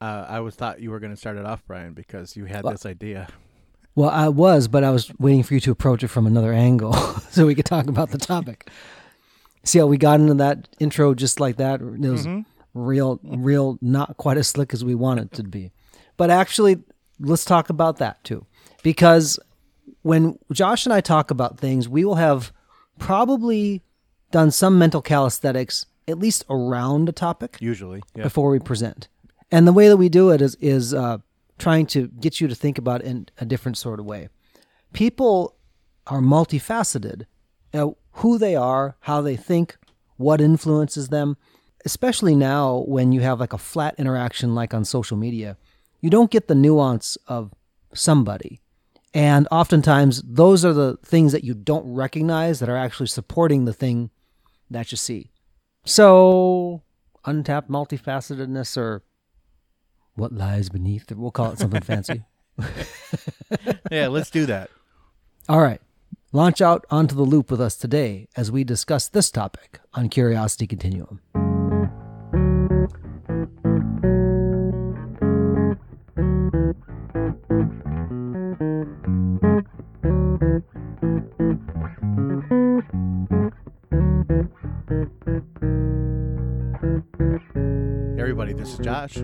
Uh, I was thought you were going to start it off, Brian, because you had Well- this idea. Well, I was, but I was waiting for you to approach it from another angle so we could talk about the topic. See how we got into that intro just like that? It was real, real, not quite as slick as we wanted it to be. But actually, let's talk about that too. Because when Josh and I talk about things, we will have probably done some mental calisthenics, at least around a topic Usually, yeah. before we present. And the way that we do it is is uh, trying to get you to think about it in a different sort of way. People are multifaceted. Uh, who they are, how they think, what influences them, especially now when you have like a flat interaction like on social media, you don't get the nuance of somebody. And oftentimes, those are the things that you don't recognize that are actually supporting the thing that you see. So, untapped multifacetedness or what lies beneath it. We'll call it something fancy. yeah, let's do that. All right. Launch out onto the loop with us today as we discuss this topic on Curiosity Continuum. Hey, everybody, this is Josh.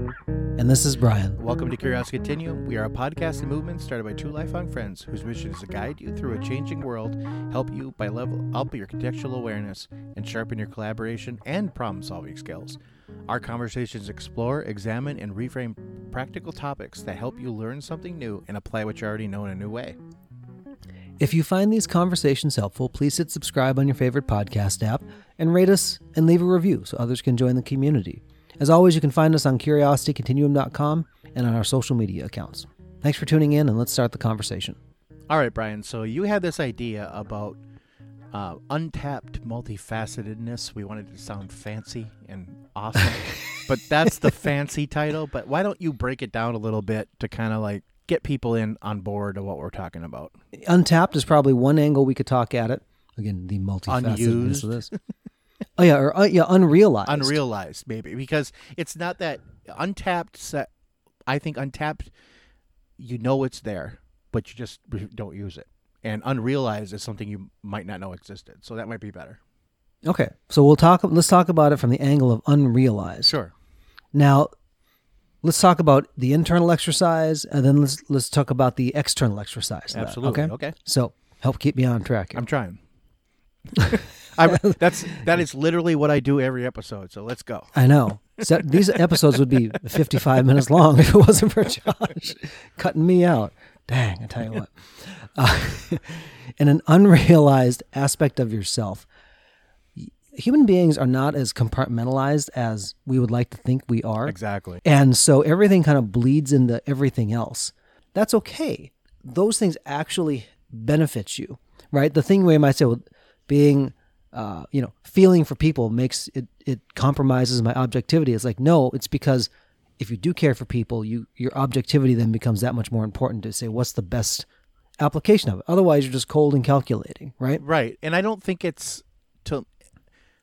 And this is Brian. Welcome to Curiosity Continuum. We are a podcast and movement started by two lifelong friends whose mission is to guide you through a changing world, help you by level up your contextual awareness, and sharpen your collaboration and problem-solving skills. Our conversations explore, examine, and reframe practical topics that help you learn something new and apply what you already know in a new way. If you find these conversations helpful, please hit subscribe on your favorite podcast app and rate us and leave a review so others can join the community. As always, you can find us on curiositycontinuum.com and on our social media accounts. Thanks for tuning in and let's start the conversation. All right, Brian. So you had this idea about uh, untapped multifacetedness. We wanted it to sound fancy and awesome, but that's the fancy title. But why don't you break it down a little bit to kind of like get people in on board of what we're talking about? Untapped is probably one angle we could talk at it. Again, the multifacetedness of this. oh yeah, or uh, yeah, unrealized. Unrealized, maybe, because it's not that untapped. Set, I think untapped. You know it's there, but you just don't use it. And unrealized is something you might not know existed. So that might be better. Okay, so we'll talk. Let's talk about it from the angle of unrealized. Sure. Now, let's talk about the internal exercise, and then let's let's talk about the external exercise. of that, Absolutely. okay. okay. So help keep me on track. here. I'm trying. I, that's that is literally what I do every episode. So let's go. I know. So these episodes would be 55 minutes long if it wasn't for Josh cutting me out. Dang, I tell you what. Uh, in an unrealized aspect of yourself, human beings are not as compartmentalized as we would like to think we are. Exactly. And so everything kind of bleeds into everything else. That's okay. Those things actually benefit you, right? The thing where you might say, well, being, uh, you know, feeling for people makes it, it compromises my objectivity. It's like, no, it's because if you do care for people, you, your objectivity then becomes that much more important to say, what's the best application of it? Otherwise, you're just cold and calculating, right? Right. And I don't think it's to.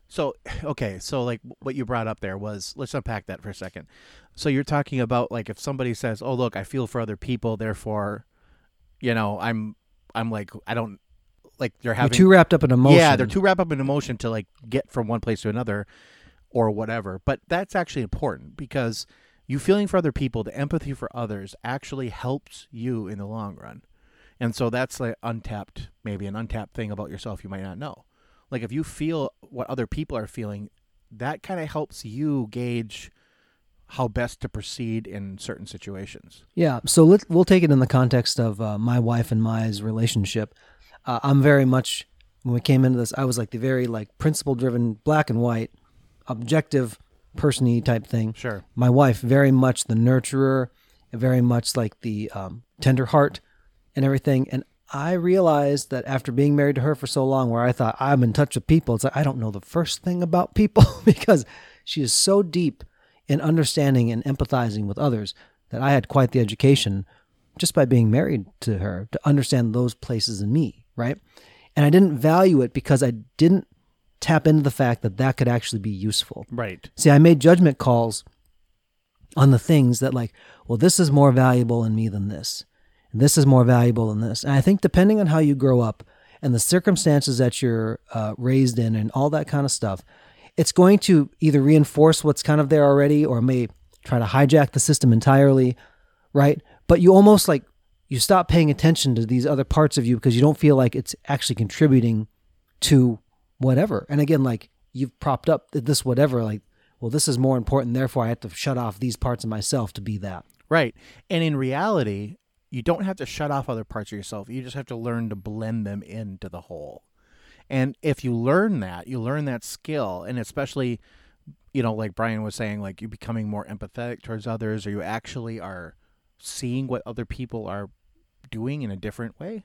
So okay. So like what you brought up there was let's unpack that for a second. So you're talking about like if somebody says, "Oh look, I feel for other people, therefore, you know, I'm I'm like I don't like they're You're having too wrapped up in emotion. Yeah, they're too wrapped up in emotion to like get from one place to another or whatever. But that's actually important because you feeling for other people, the empathy for others actually helps you in the long run. And so that's like untapped, maybe an untapped thing about yourself you might not know. Like if you feel what other people are feeling, that kind of helps you gauge how best to proceed in certain situations. Yeah, so let, we'll take it in the context of uh, my wife and my's relationship. Uh, I'm very much when we came into this, I was like the very like principle driven, black and white, objective, persony type thing. Sure. My wife very much the nurturer, very much like the um, tender heart and everything. And I realized that after being married to her for so long, where I thought I'm in touch with people, it's like I don't know the first thing about people because she is so deep in understanding and empathizing with others that I had quite the education just by being married to her to understand those places in me, right? And I didn't value it because I didn't tap into the fact that that could actually be useful. Right. See, I made judgment calls on the things that like, well, this is more valuable in me than this. And this is more valuable than this. And I think depending on how you grow up and the circumstances that you're uh, raised in and all that kind of stuff, it's going to either reinforce what's kind of there already or may try to hijack the system entirely, right? But you almost like you stop paying attention to these other parts of you because you don't feel like it's actually contributing to whatever. And again, like you've propped up this whatever, like, well, this is more important, therefore I have to shut off these parts of myself to be that. Right. And in reality, you don't have to shut off other parts of yourself. You just have to learn to blend them into the whole. And if you learn that, you learn that skill, and especially, you know, like Brian was saying, like you're becoming more empathetic towards others, or you actually are seeing what other people are doing in a different way,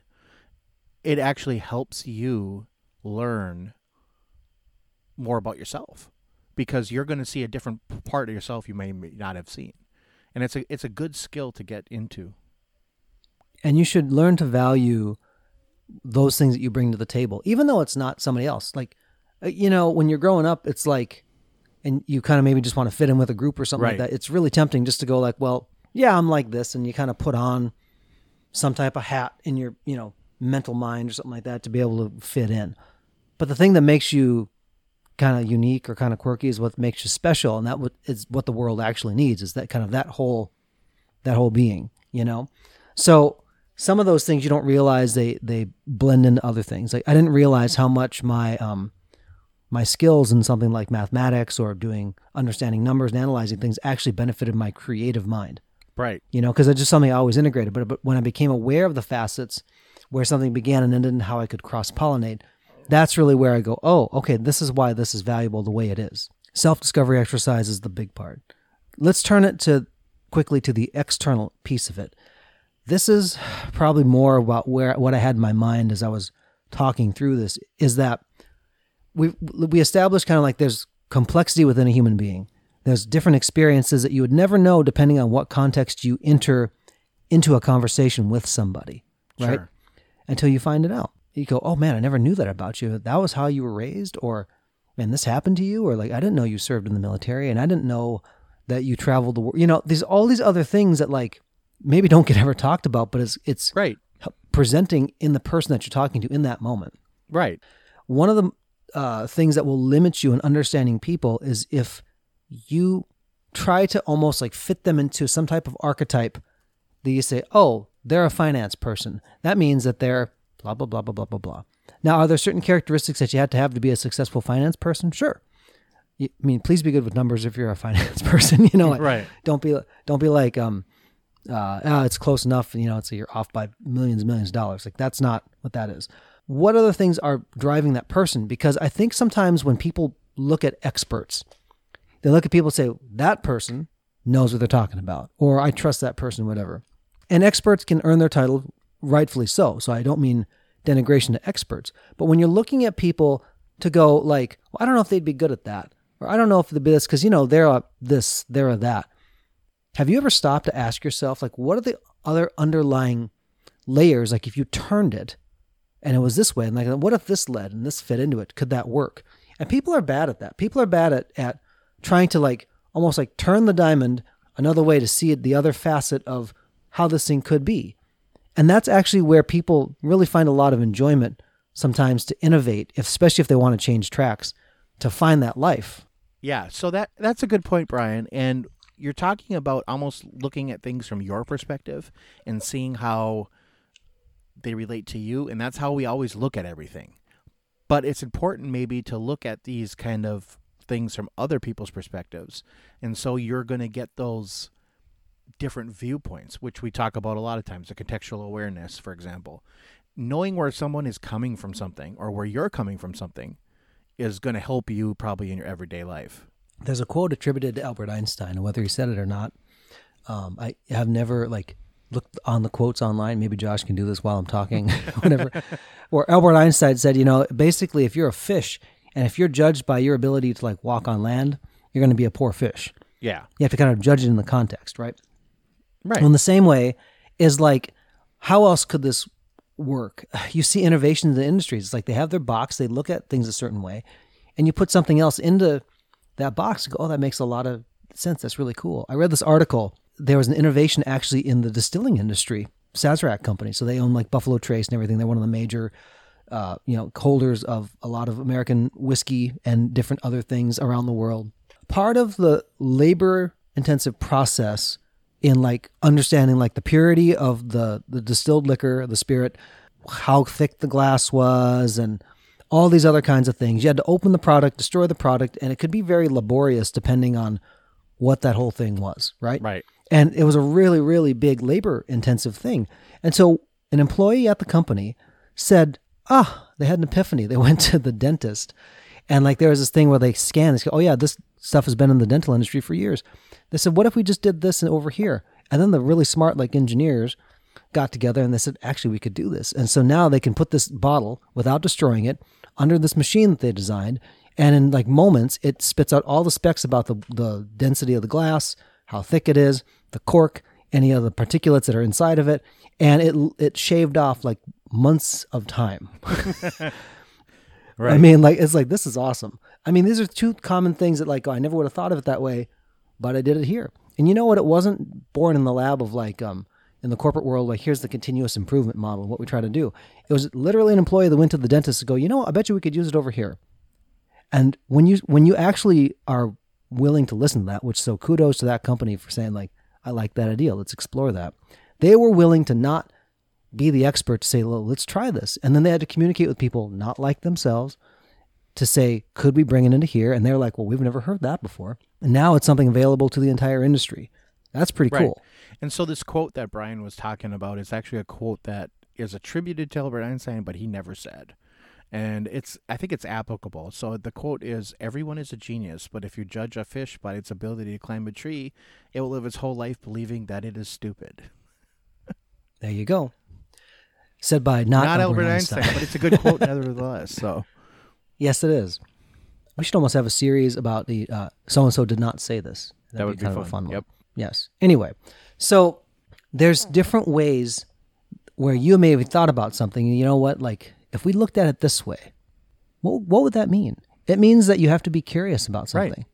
it actually helps you learn more about yourself because you're going to see a different part of yourself you may not have seen. And it's a it's a good skill to get into. And you should learn to value those things that you bring to the table, even though it's not somebody else. Like, uh, you know, when you're growing up, it's like, and you kind of maybe just want to fit in with a group or something Right. like that. It's really tempting just to go like, well, yeah, I'm like this, and you kind of put on some type of hat in your, you know, mental mind or something like that to be able to fit in. But the thing that makes you kind of unique or kind of quirky is what makes you special, and that what is what the world actually needs is that kind of that whole that whole being, you know. So some of those things you don't realize they they blend into other things. Like I didn't realize how much my um my skills in something like mathematics or doing understanding numbers and analyzing things actually benefited my creative mind. Right. You know, because it's just something I always integrated. But, but when I became aware of the facets where something began and ended and how I could cross pollinate, that's really where I go, oh, okay, this is why this is valuable the way it is. Self discovery exercise is the big part. Let's turn it to quickly to the external piece of it. This is probably more about where what I had in my mind as I was talking through this is that we we established kind of like there's complexity within a human being. There's different experiences that you would never know depending on what context you enter into a conversation with somebody, right? Sure. Until you find it out. You go, "Oh man, I never knew that about you. That was how you were raised or man, this happened to you or like I didn't know you served in the military and I didn't know that you traveled the world." You know, there's all these other things that like maybe don't get ever talked about, but it's it's Right. presenting in the person that you're talking to in that moment Right. one of the uh, things that will limit you in understanding people is if you try to almost like fit them into some type of archetype that you say, oh, they're a finance person. That means that they're blah, blah, blah, blah, blah, blah, blah. Now, are there certain characteristics that you have to have to be a successful finance person? Sure. I mean, please be good with numbers if you're a finance person. You know, like, Right. don't be don't be like um, uh, ah, it's close enough. You know, it's you're off by millions and millions of dollars. Like that's not what that is. What other things are driving that person? Because I think sometimes when people look at experts, they look at people and say that person knows what they're talking about, or I trust that person, whatever. And experts can earn their title, rightfully so. So I don't mean denigration to experts, but when you're looking at people to go like, well, I don't know if they'd be good at that, or I don't know if they'd be this because you know they're a this, they're a that. Have you ever stopped to ask yourself, like, what are the other underlying layers? Like, if you turned it and it was this way, and like, what if this led and this fit into it? Could that work? And people are bad at that. People are bad at, at trying to, like, almost like turn the diamond another way to see it, the other facet of how this thing could be. And that's actually where people really find a lot of enjoyment sometimes to innovate, especially if they want to change tracks, to find that life. Yeah, so that that's a good point, Brian. And you're talking about almost looking at things from your perspective and seeing how they relate to you, and that's how we always look at everything. But it's important maybe to look at these kind of things from other people's perspectives. And so you're going to get those different viewpoints, which we talk about a lot of times, the contextual awareness, for example. Knowing where someone is coming from something or where you're coming from something is going to help you probably in your everyday life. There's a quote attributed to Albert Einstein, and whether he said it or not, um, I have never like looked on the quotes online. Maybe Josh can do this while I'm talking, whatever. Where Albert Einstein said, you know, basically, if you're a fish and if you're judged by your ability to like walk on land, you're going to be a poor fish. Yeah. You have to kind of judge it in the context, right? Right. Well, in the same way, is like, how else could this work? You see innovation in the industries. It's like they have their box, they look at things a certain way, and you put something else into that box go, oh, that makes a lot of sense. That's really cool. I read this article. There was an innovation actually in the distilling industry, Sazerac company. So they own like Buffalo Trace and everything. They're one of the major, uh, you know, holders of a lot of American whiskey and different other things around the world. Part of the labor intensive process in like understanding like the purity of the the distilled liquor, the spirit, how thick the glass was, and all these other kinds of things. You had to open the product, destroy the product, and it could be very laborious depending on what that whole thing was, right? Right. And it was a really, really big labor intensive thing. And so an employee at the company said, ah, they had an epiphany. They went to the dentist and like there was this thing where they scan, they oh yeah, this stuff has been in the dental industry for years. They said, what if we just did this over here? And then the really smart like engineers got together and they said, actually, we could do this. And so now they can put this bottle without destroying it under this machine that they designed. And in like moments, it spits out all the specs about the, the density of the glass, how thick it is, the cork, any of the particulates that are inside of it. And it, it shaved off like months of time. Right. I mean, like, it's like, this is awesome. I mean, these are two common things that, like, oh, I never would have thought of it that way, but I did it here. And you know what? It wasn't born in the lab of like, um, in the corporate world, like here's the continuous improvement model, what we try to do. It was literally an employee that went to the dentist to go, you know, I bet you we could use it over here. And when you when you actually are willing to listen to that, which so kudos to that company for saying like, I like that idea, let's explore that. They were willing to not be the expert to say, well, let's try this. And then they had to communicate with people not like themselves to say, could we bring it into here? And they're like, well, we've never heard that before. And now it's something available to the entire industry. That's pretty Right. cool. And so this quote that Brian was talking about is actually a quote that is attributed to Albert Einstein, but he never said. And it's I think it's applicable. So the quote is everyone is a genius, but if you judge a fish by its ability to climb a tree, it will live its whole life believing that it is stupid. There you go. Said by not, Not, Albert, Albert Einstein. Einstein, but it's a good quote nevertheless. So yes, it is. We should almost have a series about the so and so did not say this. That'd that would be kind fun. of a fun one. Yep. Yes. Anyway, so there's different ways where you may have thought about something. and You know what? Like if we looked at it this way, what what would that mean? It means that you have to be curious about Right. something.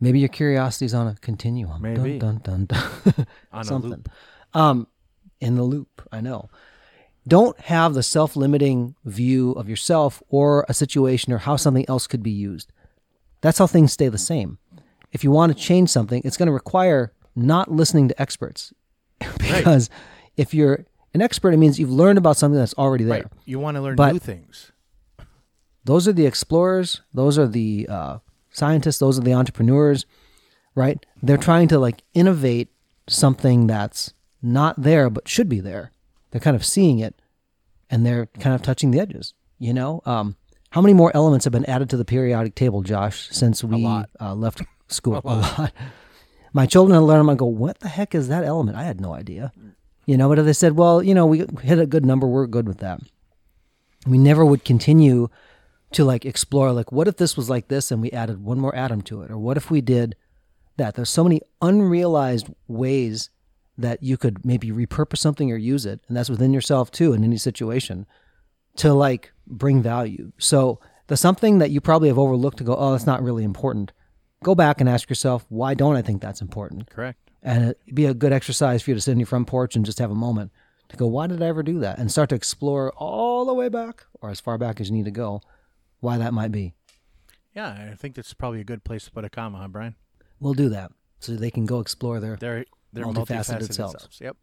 Maybe your curiosity is on a continuum. Maybe. Dun, dun, dun, dun. On a loop. Um, in the loop. I know. Don't have the self-limiting view of yourself or a situation or how something else could be used. That's how things stay the same. If you want to change something, it's going to require not listening to experts. because if you're an expert, it means you've learned about something that's already there. Right. You want to learn But- new things. Those are the explorers. Those are the uh, scientists. Those are the entrepreneurs, right? They're trying to like innovate something that's not there but should be there. They're kind of seeing it, and they're kind of touching the edges. You know, um, how many more elements have been added to the periodic table, Josh, since we uh, left school? A lot. My children learn them. I go, what the heck is that element? I had no idea. You know, but if they said, well, you know, we hit a good number, we're good with that. We never would continue to like explore like what if this was like this and we added one more atom to it or what if we did that there's so many unrealized ways that you could maybe repurpose something or use it and that's within yourself too in any situation to like bring value so the something that you probably have overlooked to go oh that's not really important go back and ask yourself why don't i think that's important Correct. And it'd be a good exercise for you to sit in your front porch and just have a moment to go, why did I ever do that? And start to explore all the way back or as far back as you need to go why that might be. Yeah, I think that's probably a good place to put a comma, huh, Brian? We'll do that so they can go explore their. They're they're Multifaceted multifaceted, selves. selves. Yep.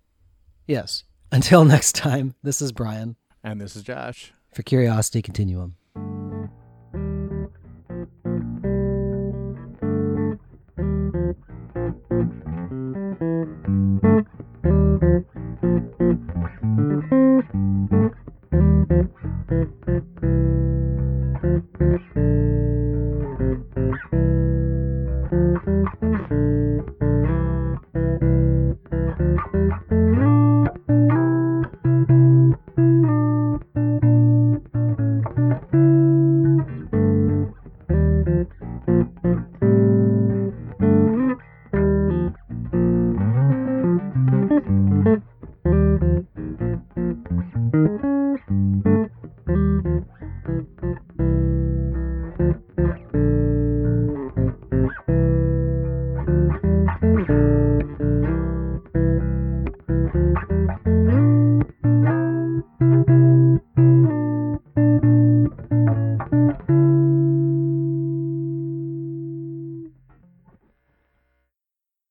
Yes. Until next time, this is Brian And this is Josh. for Curiosity Continuum. Thank you.